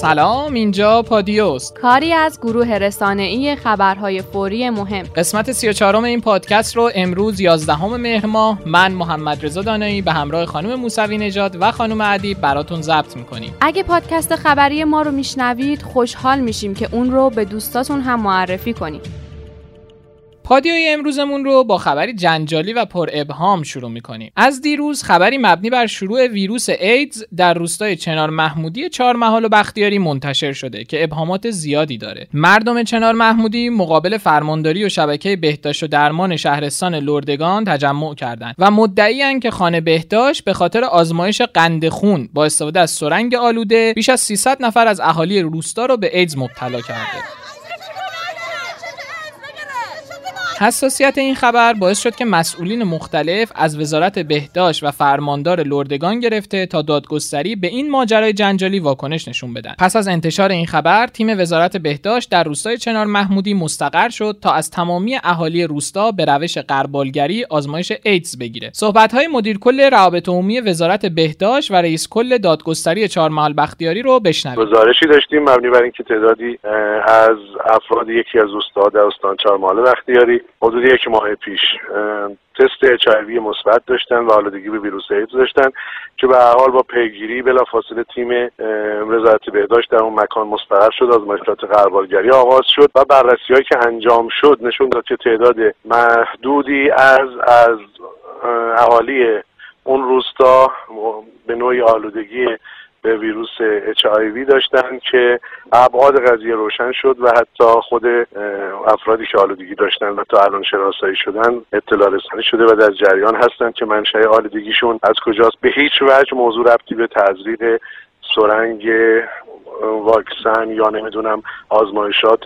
سلام اینجا پادیوست کاری از گروه رسانه‌ای خبرهای فوری مهم. قسمت 34 این پادکست رو امروز 11 مهر ماه من محمد رضا دانایی به همراه خانم موسوی نژاد و خانم ادیب براتون ضبط می‌کنیم. اگه پادکست خبری ما رو میشنوید خوشحال میشیم که اون رو به دوستاتون هم معرفی کنید. پادیوی امروزمون رو با خبری جنجالی و پر ابهام شروع می‌کنیم. از دیروز خبری مبنی بر شروع ویروس ایدز در روستای چنار محمودی چهار محال و بختیاری منتشر شده که ابهامات زیادی داره. مردم چنار محمودی مقابل فرمانداری و شبکه بهداشت و درمان شهرستان لردگان تجمع کردند و مدعی که خانه بهداشت به خاطر آزمایش قند خون با استفاده از سرنگ آلوده بیش از 300 نفر از اهالی روستا رو به ایدز مبتلا کرده. حساسیت این خبر باعث شد که مسئولین مختلف از وزارت بهداشت و فرماندار لردگان گرفته تا دادگستری به این ماجرای جنجالی واکنش نشون بدن. پس از انتشار این خبر تیم وزارت بهداشت در روستای چنار محمودی مستقر شد تا از تمامی اهالی روستا به روش قربالگری آزمایش ایدز بگیره. صحبت های مدیر کل روابط عمومی وزارت بهداشت و رئیس کل دادگستری چهارمحال بختیاری رو بشنویم گزارشی داشتیم مبنی بر اینکه تعدادی از افراد یکی از استاد در استان چهارمحال بختیاری حدود یک ماه پیش تست اچ مثبت داشتن و آلودگی به ویروس ایدز داشتن که به حال با پیگیری بلافاصله تیم وزارت بهداشت در اون مکان مستقر شد آزمایشات قربالگری آغاز شد و بررسی که انجام شد نشون داد که تعداد محدودی از از اهالی اون روستا به نوعی آلودگی به ویروس HIV داشتن که ابعاد قضیه روشن شد و حتی خود افرادی که آلودگی داشتن و تا الان شناسایی شدن اطلاع رسانی شده و در جریان هستند که منشأ آلودگیشون از کجاست. به هیچ وجه موضوع ربطی به تزریق سرنگ واکسن یا نمی‌دونم آزمایشات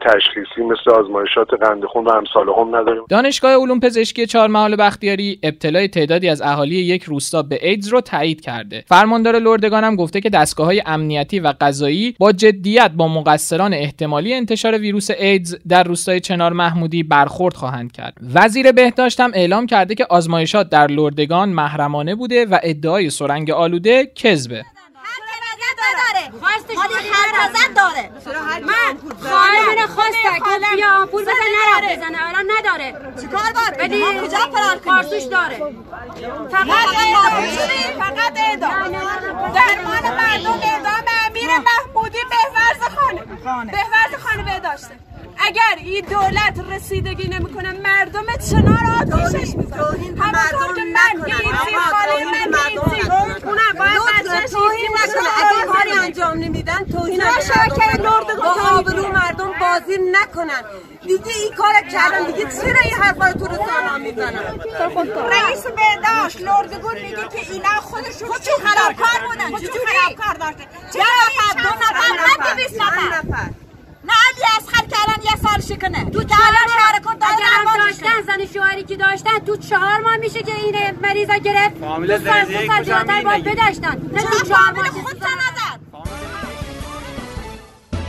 تشخیصی مثل آزمایشات قند خون و امثال هم نداریم. دانشگاه علوم پزشکی چهارمحال بختیاری ابتلای تعدادی از اهالی یک روستا به ایدز رو تایید کرده. فرماندار لردگان هم گفته که دستگاه های امنیتی و قضایی با جدیت با مقصران احتمالی انتشار ویروس ایدز در روستای چنار محمودی برخورد خواهند کرد. وزیر بهداشت هم اعلام کرده که آزمایشات در لردگان محرمانه بوده و ادعای سرنگ آلوده کذبه. نداره خواستش هر داره من خواهر خواست گفت بیا آمپول بزن نرفت بزنه الان نداره. چیکار باید بدی کجا کارتوش داره. فقط اعدام. فقط اعدام. درمان مردم اعدام امیر محمودی بهورز خانه بهورز خانه بهداشته اگر این دولت رسیدگی نمی‌کنه مردم چنار آتیشش می‌زنه همونطور که من گیتی خاله من گیتی اونم باید بچهش کاری نمیدن توهین شبکه لرد با آبرو مردم بازی نکنن. دیگه این کار کردن دیگه چرا این حرفا تو رسانه می‌زنن؟ رئیس بهداشت لردگون میگه که اینا خودشون چه خرابکار بودن چه خرابکار داشته چه نفر؟ دو نفر؟ نه 20 نفر. نه علی از خر کردن یه سال شکنه. تو الان شهر کن اگر داشتن زن شوهری که داشتن تو چهار ماه میشه که این مریضا گرفت. فامیل زندگی کجا باید بداشتن نه تو چهار ماه؟ خود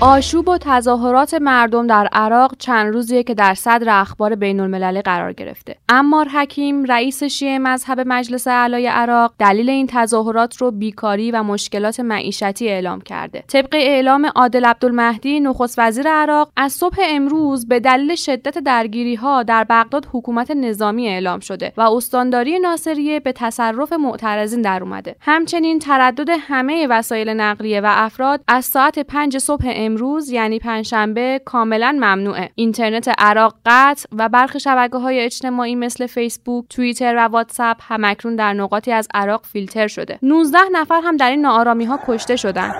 آشوب و تظاهرات مردم در عراق چند روزیه که در صدر اخبار بین المللی قرار گرفته. امار حکیم رئیس شیعه مذهب مجلس اعلای عراق دلیل این تظاهرات رو بیکاری و مشکلات معیشتی اعلام کرده. طبق اعلام عادل عبدالمهدی نخست وزیر عراق از صبح امروز به دلیل شدت درگیری ها در بغداد حکومت نظامی اعلام شده و استانداری ناصریه به تصرف معترضین در اومده. همچنین تردد همه وسایل نقلیه و افراد از ساعت 5 صبح امروز یعنی پنجشنبه کاملا ممنوعه. اینترنت عراق قطع و برخی شبکه های اجتماعی مثل فیسبوک توییتر و واتساپ همکنون در نقاطی از عراق فیلتر شده. 19 نفر هم در این ناآرامی ها کشته شدن.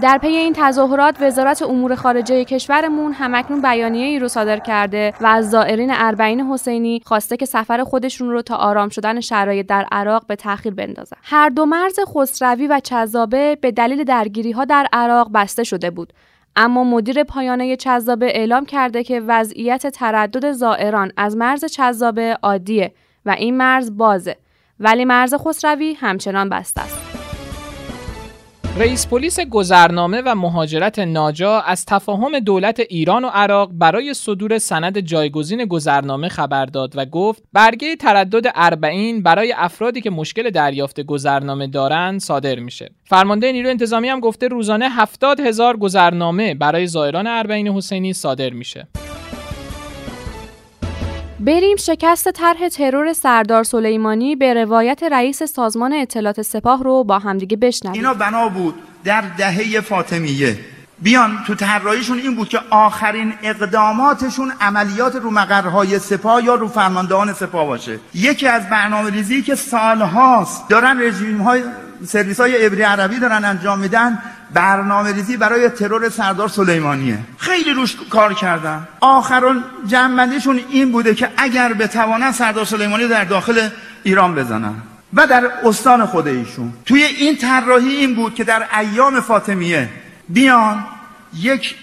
در پی این تظاهرات وزارت امور خارجه کشورمون همکنون بیانیه ای رو صادر کرده و از زائرین اربعین حسینی خواسته که سفر خودشون رو تا آرام شدن شرایط در عراق به تأخیر بندازن. هر دو مرز خسروی و چذابه به دلیل درگیری ها در عراق بسته شده بود. اما مدیر پایانه چذابه اعلام کرده که وضعیت تردد زائران از مرز چذابه عادیه و این مرز بازه ولی مرز خسروی همچنان بسته است. رئیس پلیس گذرنامه و مهاجرت ناجا از تفاهم دولت ایران و عراق برای صدور سند جایگزین گذرنامه خبر داد و گفت برگه تردد اربعین برای افرادی که مشکل دریافت گذرنامه دارند صادر میشه. فرمانده نیرو انتظامی هم گفته روزانه هفتاد هزار گذرنامه برای زائران اربعین حسینی صادر میشه. بریم شکست طرح ترور سردار سلیمانی به روایت رئیس سازمان اطلاعات سپاه رو با همدیگه بشنویم. اینا بنا بود در دهه فاطمیه. بیان تو طراحیشون این بود که آخرین اقداماتشون عملیات رو مقرهای سپاه یا رو فرماندهان سپاه باشه. یکی از برنامه ریزی که سالهاست دارن رژیم های سرویس های عبری عربی دارن انجام میدن برنامه ریزی برای ترور سردار سلیمانیه. خیلی روش کار کردن. آخرون جنبندیشون این بوده که اگر بتوانن سردار سلیمانی در داخل ایران بزنن. و در استان خود ایشون. توی این طراحی این بود که در ایام فاطمیه بیان یک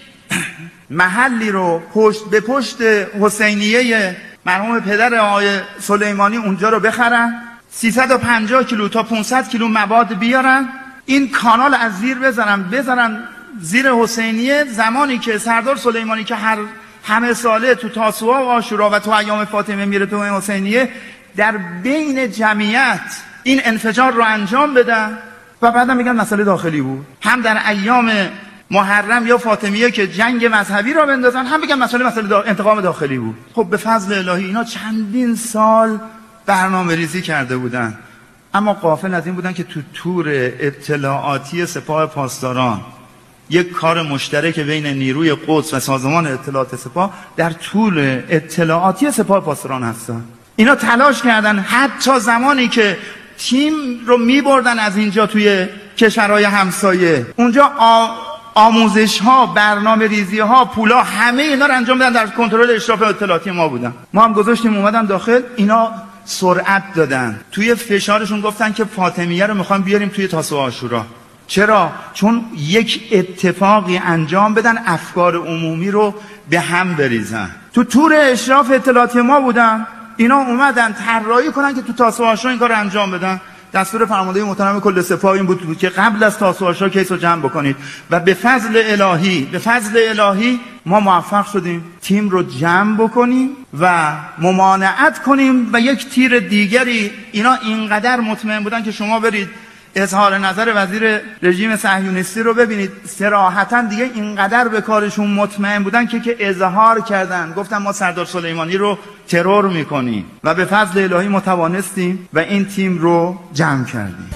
محلی رو پشت به پشت حسینیه مرحوم پدر آقای سلیمانی اونجا رو بخرن. 350 کیلو تا 500 کیلو مواد بیارن. این کانال از زیر بزنن بزنن زیر حسینیه زمانی که سردار سلیمانی که هر همه ساله تو تاسوعا و آشورا و تو ایام فاطمه میره تو حسینیه در بین جمعیت این انفجار رو انجام بدن و بعدا میگن مسئله داخلی بود. هم در ایام محرم یا فاطمیه که جنگ مذهبی را بندازن هم بگن مسئله مسئله انتقام داخلی بود. خب به فضل الهی اینا چندین سال برنامه ریزی کرده بودن. اما قافل از این بودن که تو تور اطلاعاتی سپاه پاسداران یک کار مشترک بین نیروی قدس و سازمان اطلاعات سپاه در طول اطلاعاتی سپاه پاسداران هستن. اینا تلاش کردن حتی زمانی که تیم رو می بردن از اینجا توی کشورهای همسایه. اونجا آموزش ها برنامه ریزی ها پولا همه اینا رو انجام بدن در کنترل اشراف اطلاعاتی ما بودن. ما هم گذاشتیم اومدن داخل. اینا سرعت دادن. توی فشارشون گفتن که فاطمیه رو می‌خوام بیاریم توی تاسو آشورا. چرا؟ چون یک اتفاقی انجام بدن افکار عمومی رو به هم بریزن. تو تور اشراف اطلاعاتی ما بودن. اینا اومدن طراحی کنن که تو تاسو آشورا این کار انجام بدن. دستور فرمانده محترم کل سپاه این بود که قبل از تاسوعاشا کیس رو جمع بکنید و به فضل الهی به فضل الهی ما موفق شدیم. تیم رو جمع بکنیم و ممانعت کنیم و یک تیر دیگری اینا اینقدر مطمئن بودن که شما برید اظهار نظر وزیر رژیم صهیونیستی رو ببینید. سراحتا دیگه اینقدر به کارشون مطمئن بودن که که اظهار کردن. گفتن ما سردار سلیمانی رو ترور می‌کنیم و به فضل الهی متوانستیم و این تیم رو جمع کردیم.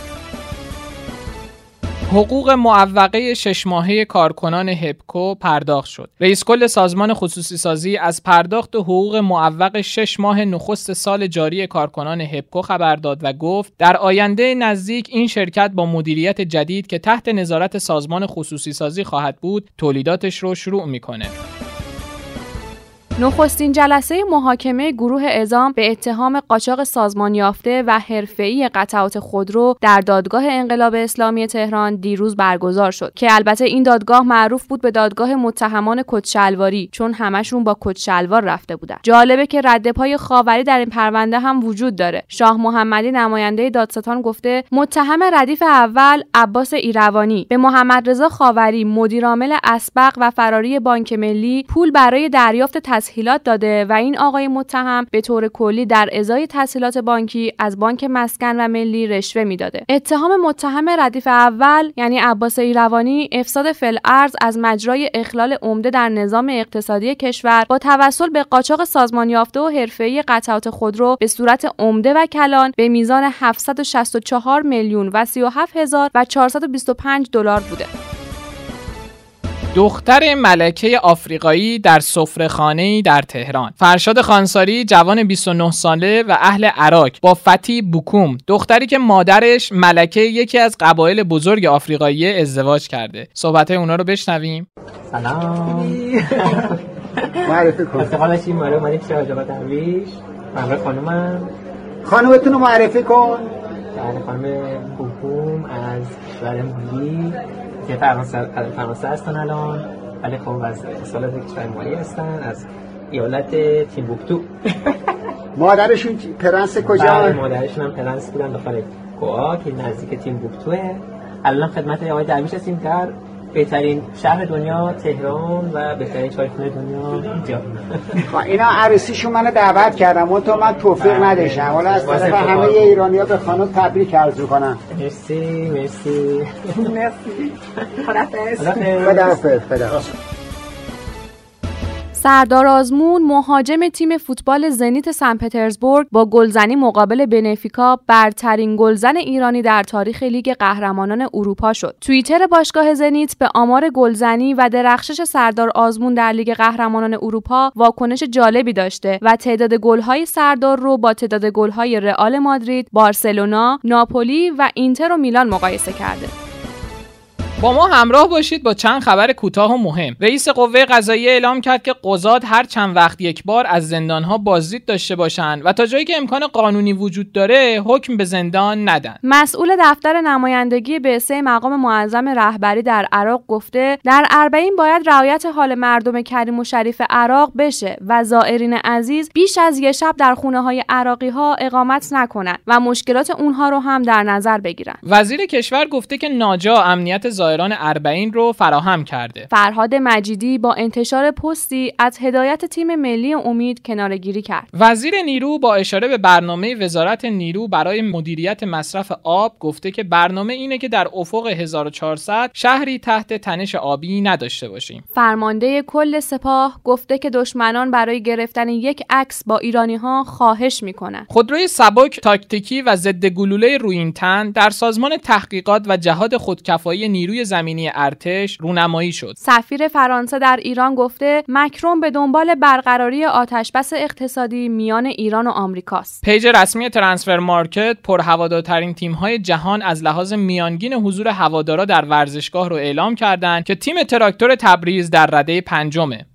حقوق معوقه شش ماهه کارکنان هپکو پرداخت شد. رئیس کل سازمان خصوصی سازی از پرداخت حقوق معوق شش ماه نخست سال جاری کارکنان هپکو خبر داد و گفت در آینده نزدیک این شرکت با مدیریت جدید که تحت نظارت سازمان خصوصی سازی خواهد بود تولیداتش رو شروع می‌کنه. نخستین جلسه محاکمه گروه اعزام به اتهام قاچاق سازمان یافته و حرفه‌ای قطعات خودرو در دادگاه انقلاب اسلامی تهران دیروز برگزار شد که البته این دادگاه معروف بود به دادگاه متهمان کچلواری چون همشون با کچلوار رفته بودن. جالبه که رد پای خاوری در این پرونده هم وجود داره. شاه محمدی نماینده دادستان گفته متهم ردیف اول عباس ایروانی به محمد رضا خاوری مدیرعامل اسبق و فراری بانک ملی پول برای دریافت تسهیلات داده و این آقای متهم به طور کلی در ازای تسهیلات بانکی از بانک مسکن و ملی رشوه می‌داده اتهام متهم ردیف اول یعنی عباس ایروانی افساد فل ارز از مجرای اخلال عمده در نظام اقتصادی کشور با توسل به قاچاق سازمان یافته و حرفه‌ای قطعات خودرو به صورت عمده و کلان به میزان 764 میلیون و 37 هزار و 425 دلار بوده. دختر ملکه آفریقایی در سفره‌خانه‌ای در تهران. فرشاد خانساری جوان 29 ساله و اهل عراق با فتی بوکوم دختری که مادرش ملکه یکی از قبایل بزرگ آفریقایی ازدواج کرده. صحبت اونا رو بشنویم. سلام. معرفی کن. استقامت این ماره؟ اومدیم چه آجابا درویش همراه خانومم. خانومتون رو معرفی کن. بله خانم بوکوم از کشور مالی که فرانسه هستن الان. ولی خب از سال کشور مالی هستن از ایالت تیمبوکتو. مادرشون پرنس کجا؟ بله مادرشون هم پرنس بودن داخل کوآ که نزدیک تیمبوکتوه. الان خدمت آقای درویش هستیم در بهترین شهر دنیا تهران و بهترین چایخونه دنیا. اینجا. اینا عروسیشون منو دعوت کردم اون تو من توفیق نداشتم. حالا از طرف همه ایرانی ها به خانم تبریک عرض کنم مرسی مرسی. مرسی. خداحافظ خداحافظ سردار آزمون مهاجم تیم فوتبال زنیت سن پترزبورگ با گلزنی مقابل بنفیکا برترین گلزن ایرانی در تاریخ لیگ قهرمانان اروپا شد. توییتر باشگاه زنیت به آمار گلزنی و درخشش سردار آزمون در لیگ قهرمانان اروپا واکنش جالبی داشته و تعداد گل‌های سردار رو با تعداد گل‌های رئال مادرید، بارسلونا، ناپولی و اینتر و میلان مقایسه کرده. با ما همراه باشید با چند خبر کوتاه و مهم. رئیس قوه قضاییه اعلام کرد که قضات هر چند وقت یک بار از زندانها بازدید داشته باشند و تا جایی که امکان قانونی وجود داره حکم به زندان ندن. مسئول دفتر نمایندگی بعثه مقام معظم رهبری در عراق گفته در اربعین باید رعایت حال مردم کریم و شریف عراق بشه و زائرین عزیز بیش از یه شب در خونه های عراقی ها اقامت نکنند و مشکلات اونها رو هم در نظر بگیرن وزیر کشور گفته که ناجا امنیت زائران اربعین رو فراهم کرده. فرهاد مجیدی با انتشار پستی از هدایت تیم ملی امید کنارگیری کرد. وزیر نیرو با اشاره به برنامه وزارت نیرو برای مدیریت مصرف آب گفته که برنامه اینه که در افق 1400 شهری تحت تنش آبی نداشته باشیم. فرمانده کل سپاه گفته که دشمنان برای گرفتن یک عکس با ایرانی ها خواهش می‌کنن خودروی سبک تاکتیکی و ضد گلوله رویین‌تن در سازمان تحقیقات و جهاد خودکفایی نیروی زمینی ارتش رونمایی شد. سفیر فرانسه در ایران گفته مکرون به دنبال برقراری آتشبس اقتصادی میان ایران و آمریکاست. page رسمی Transfermarkt پر هوادارترین تیم‌های جهان از لحاظ میانگین حضور هوادارا در ورزشگاه رو اعلام کردند که تیم تراکتور تبریز در رده پنجمه.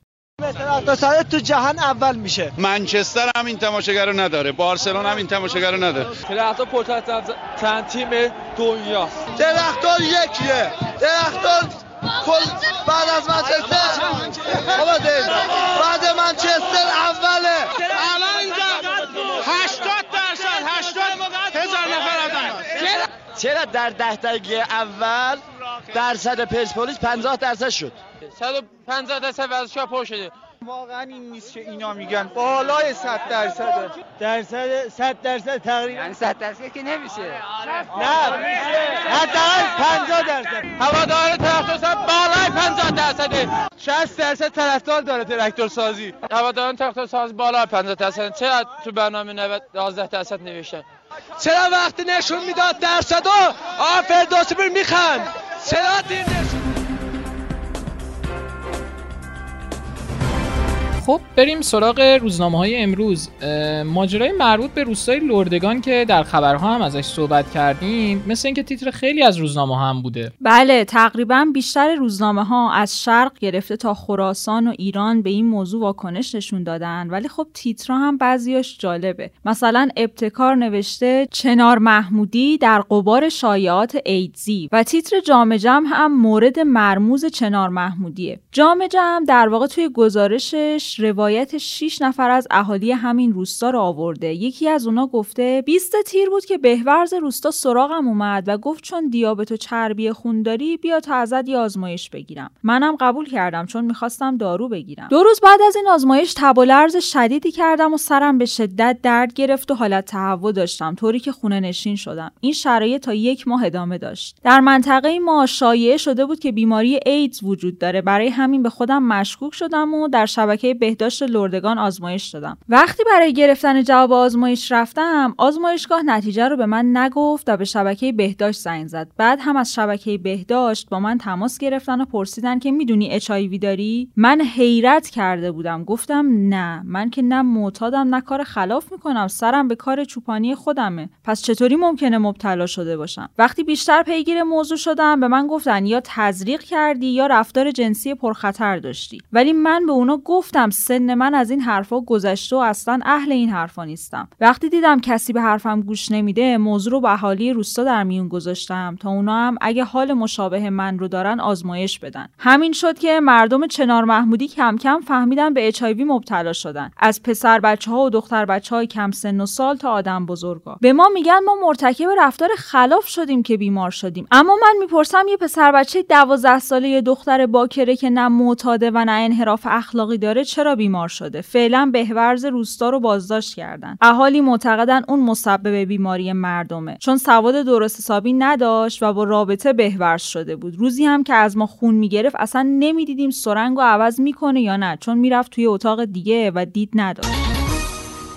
تراکتور تو جهان اول میشه. منچستر هم این تماشاگر رو نداره. بارسلون هم این تماشاگر رو نداره. تراکتور پرطرفدارترین تیم دنیا. تراکتور یکیه. تراکتور کل بعد از منچستر. بعد منچستر اوله. الان اینجا 80 درصد 80 هزار نفر آدم چرا در ده دقیقه اول درصد پرسپولیس 50 درصد شد؟ 150 درصد ورزشگاه پر شده. واقعا این نیست که اینا میگن بالای 100 درصد. درصد 100 درصد تقریبا. یعنی 100 درصد که نمیشه. نه حداقل 50 درصد. هوادار تراکتور بالای 50 درصد. 60 درصد طرفدار داره تراکتور سازی. هواداران تراکتور سازی بالای 50 درصد. چرا تو برنامه 90 12 درصد نوشتن؟ چرا وقتی نشون می‌داد درصدو آ فردوسی میخند. چرا دیر نشون خب بریم سراغ روزنامه های امروز ماجرای مربوط به روستای لردگان که در خبرها هم ازش صحبت کردیم مثل اینکه تیتر خیلی از روزنامه هم بوده. بله تقریبا بیشتر روزنامه ها از شرق گرفته تا خراسان و ایران به این موضوع واکنش نشون دادن. ولی خب تیترها هم بعضیاش جالبه. مثلا ابتکار نوشته چنار محمودی در قبار شایعات ایدزی و تیتر جام جمع هم مورد مرموز چنار محمودیه. جام جمع در واقع توی گزارشش روایت 6 نفر از اهالی همین روستا رو آورده. یکی از اونا گفته 20 تیر بود که بهورز روستا سراغم اومد و گفت چون دیابت و چربی خون داری بیا تا ازت یه آزمایش بگیرم. منم قبول کردم چون می‌خواستم دارو بگیرم. دو روز بعد از این آزمایش تب و لرز شدیدی کردم و سرم به شدت درد گرفت و حالت تهوع داشتم طوری که خونه نشین شدم. این شرایط تا یک ماه ادامه داشت. در منطقه ما شایعه شده بود که بیماری ایدز وجود داره. برای همین به خودم مشکوک شدم و در شبکه بهداشت لردگان آزمایش دادم. وقتی برای گرفتن جواب آزمایش رفتم آزمایشگاه نتیجه رو به من نگفت و به شبکه بهداشت زنگ زد. بعد هم از شبکه بهداشت با من تماس گرفتن و پرسیدن که می‌دونی اچ داری؟ من حیرت کرده بودم. گفتم نه. من که نه معتادم نه کار خلاف می‌کنم. سرم به کار چوپانی خودمه. پس چطوری ممکنه مبتلا شده باشم؟ وقتی بیشتر پیگیر موضوع شدم به من گفتن یا تزریق کردی یا رفتار جنسی پرخطر داشتی. ولی من به اونا گفتم سن من از این حرفا گذشته و اصلا اهل این حرفا نیستم. وقتی دیدم کسی به حرفم گوش نمیده موضوع رو به اهالی روستا در میون گذاشتم تا اونا هم اگه حال مشابه من رو دارن آزمایش بدن. همین شد که مردم چنار محمودی کم کم فهمیدن به اچ مبتلا شدن. از پسر بچه ها و دختر بچه های کم سن و سال تا آدم بزرگا. به ما میگن ما مرتکب رفتار خلاف شدیم که بیمار شدیم. اما من می‌پرسم یه پسر بچه 12 ساله یه دختر باکره که نه معتاده و نه انحراف اخلاقی داره چرا بیمار شده؟ فعلا بهورز روستا رو بازداشت کردن. اهالی معتقدن اون مسبب بیماری مردمه. چون سواد درست حسابی نداشت و با رابطه بهورز شده بود. روزی هم که از ما خون می‌گرفت اصلا نمی‌دیدیم سرنگ و عوض می‌کنه یا نه. چون می‌رفت توی اتاق دیگه و دید نداشت.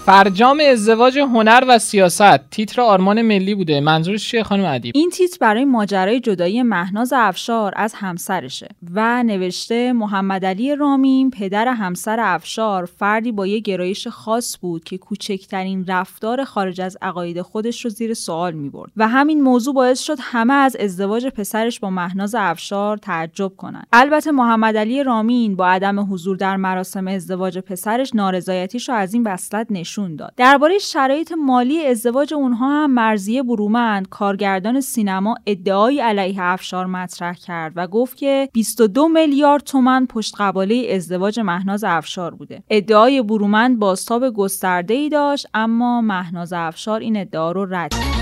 فرجام ازدواج هنر و سیاست. تیتر آرمان ملی بوده. منظورش چیه خانم ادیب؟ این تیتر برای ماجرای جدایی مهناز افشار از همسرشه و نوشته محمد علی رامین پدر همسر افشار فردی با یه گرایش خاص بود که کوچکترین رفتار خارج از عقاید خودش رو زیر سوال می برد و همین موضوع باعث شد همه از ازدواج پسرش با مهناز افشار تعجب کنند البته محمد علی رامین با عدم حضور در مراسم ازدواج پسرش نارضایتیش رو از این وصلت نشون نشون داد. درباره شرایط مالی ازدواج اونها هم مرزیه برومند کارگردان سینما ادعایی علیه افشار مطرح کرد و گفت که 22 میلیارد تومن پشت قباله ازدواج مهناز افشار بوده. ادعای برومند بازتاب گسترده ای داشت اما مهناز افشار این ادعا رو رد کرد.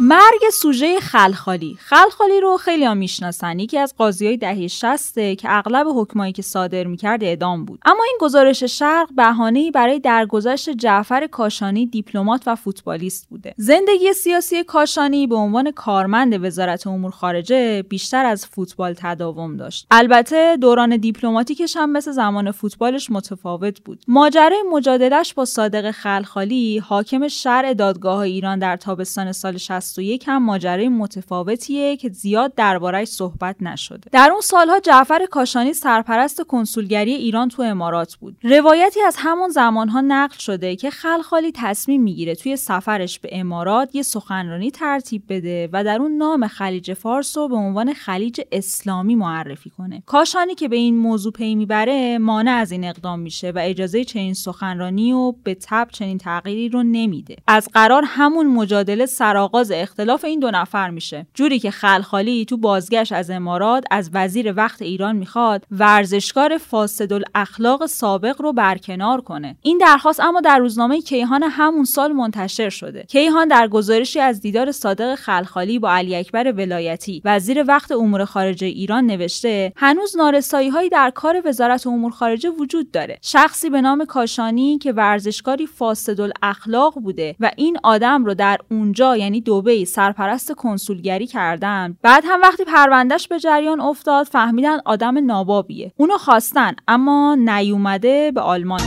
مرگ سوژه خلخالی. خلخالی رو خیلی هم می‌شناسن. یکی از قاضی های دهه 60 که اغلب حکمایی که صادر می‌کرد اعدام بود. اما این گزارش شرق بهانه‌ای برای درگذشت جعفر کاشانی دیپلمات و فوتبالیست بوده. زندگی سیاسی کاشانی به عنوان کارمند وزارت امور خارجه بیشتر از فوتبال تداوم داشت. البته دوران دیپلماتیکش هم مثل زمان فوتبالش متفاوت بود. ماجرای مجادلش با صادق خلخالی حاکم شرع دادگاه ایران در تابستان سال 61 هم ماجرای متفاوتیه که زیاد دربارهش صحبت نشده. در اون سالها جعفر کاشانی سرپرست کنسولگری ایران تو امارات بود. روایتی از همون زمانها نقل شده که خلخالی تصمیم می‌گیره توی سفرش به امارات یه سخنرانی ترتیب بده و در اون نام خلیج فارس رو به عنوان خلیج اسلامی معرفی کنه. کاشانی که به این موضوع پی می‌بره مانع از این اقدام میشه و اجازه چنین سخنرانی و به تب چنین تغییری رو نمیده. از قرار همون مجادله سرآغاز اختلاف این دو نفر میشه. جوری که خلخالی تو بازگشت از امارات از وزیر وقت ایران می‌خواد ورزشکار فاسد الاخلاق سابق رو برکنار کنه. این درخواست اما در روزنامه کیهان همون سال منتشر شده. کیهان در گزارشی از دیدار صادق خلخالی با علی اکبر ولایتی وزیر وقت امور خارجه ایران نوشته هنوز نارسایی هایی در کار وزارت امور خارجه وجود داره. شخصی به نام کاشانی که ورزشکاری فاسد الاخلاق بوده و این آدم رو در اونجا یعنی دبی سرپرست کنسولگری کردن. بعد هم وقتی پروندهش به جریان افتاد فهمیدن آدم نابابیه. اونو خواستن اما نیومده به آلمان.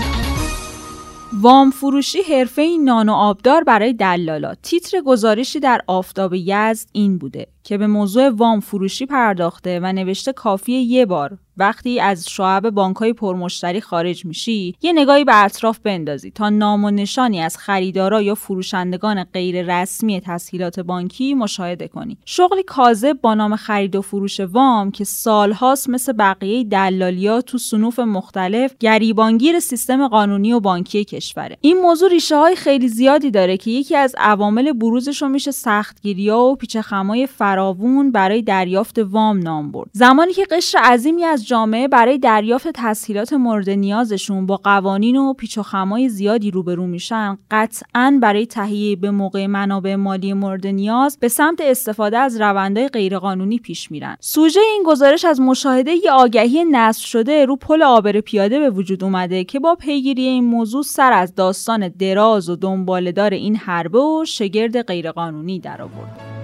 وام فروشی حرفه نان و آبدار برای دلالات تیتر گزارشی در آفتاب یزد این بوده. که به موضوع وام فروشی پرداخته و نوشته کافیه یه بار. وقتی از شعب بانکهای پرمشتری خارج میشی یه نگاهی به اطراف بندازی تا نام و نشانی از خریدارا یا فروشندگان غیر رسمی تسهیلات بانکی مشاهده کنی. شغلی کاذب با نام خرید و فروش وام که سالهاست مثل بقیه دلالیا تو سنوف مختلف گریبانگیر سیستم قانونی و بانکی کشوره. این موضوع ریشه های خیلی زیادی داره که یکی از عوامل بروزش رو میشه سختگیری و پیچخمای فراوون برای دریافت وام نام برد زمانی که قشر عظیمی از جامعه برای دریافت تسهیلات مورد نیازشون با قوانین و پیچ و خمای زیادی روبرو میشن قطعا برای تهیه به موقع منابع مالی مورد نیاز به سمت استفاده از روندهای غیرقانونی پیش میرن سوژه این گزارش از مشاهده ی آگهی نصب شده رو پل آبر پیاده به وجود اومده که با پیگیری این موضوع سر از داستان دراز و دنبالدار این حربه و شگرد غیرقانونی درآورد.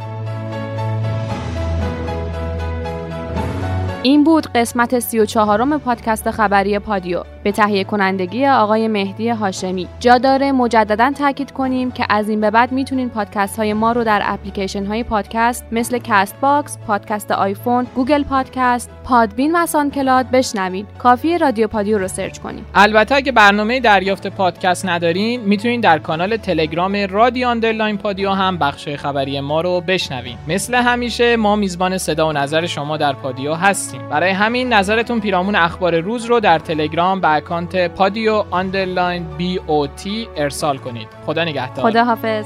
این بود قسمت سی و چهارم پادکست خبری پادیو به تهیه کنندگی آقای مهدی هاشمی جا داره مجددا تاکید کنیم که از این به بعد می‌تونین پادکست های ما رو در اپلیکیشن های پادکست مثل Castbox، پادکست آیفون، Google Podcast، Podbean و SoundCloud بشنوین. کافی رادیو پادیو رو search کنید. البته اگه برنامه دریافت پادکست ندارین می‌تونین در کانال تلگرام رادیو underline پادیو هم بخش خبری ما رو بشنوین. مثل همیشه ما میزبان صدا و نظر شما در پادیو هستیم. هستیم. برای همین نظرتون پیرامون اخبار روز رو در تلگرام به اکانت پادیو underline B O T ارسال کنید. خدا نگهدار. خدا حافظ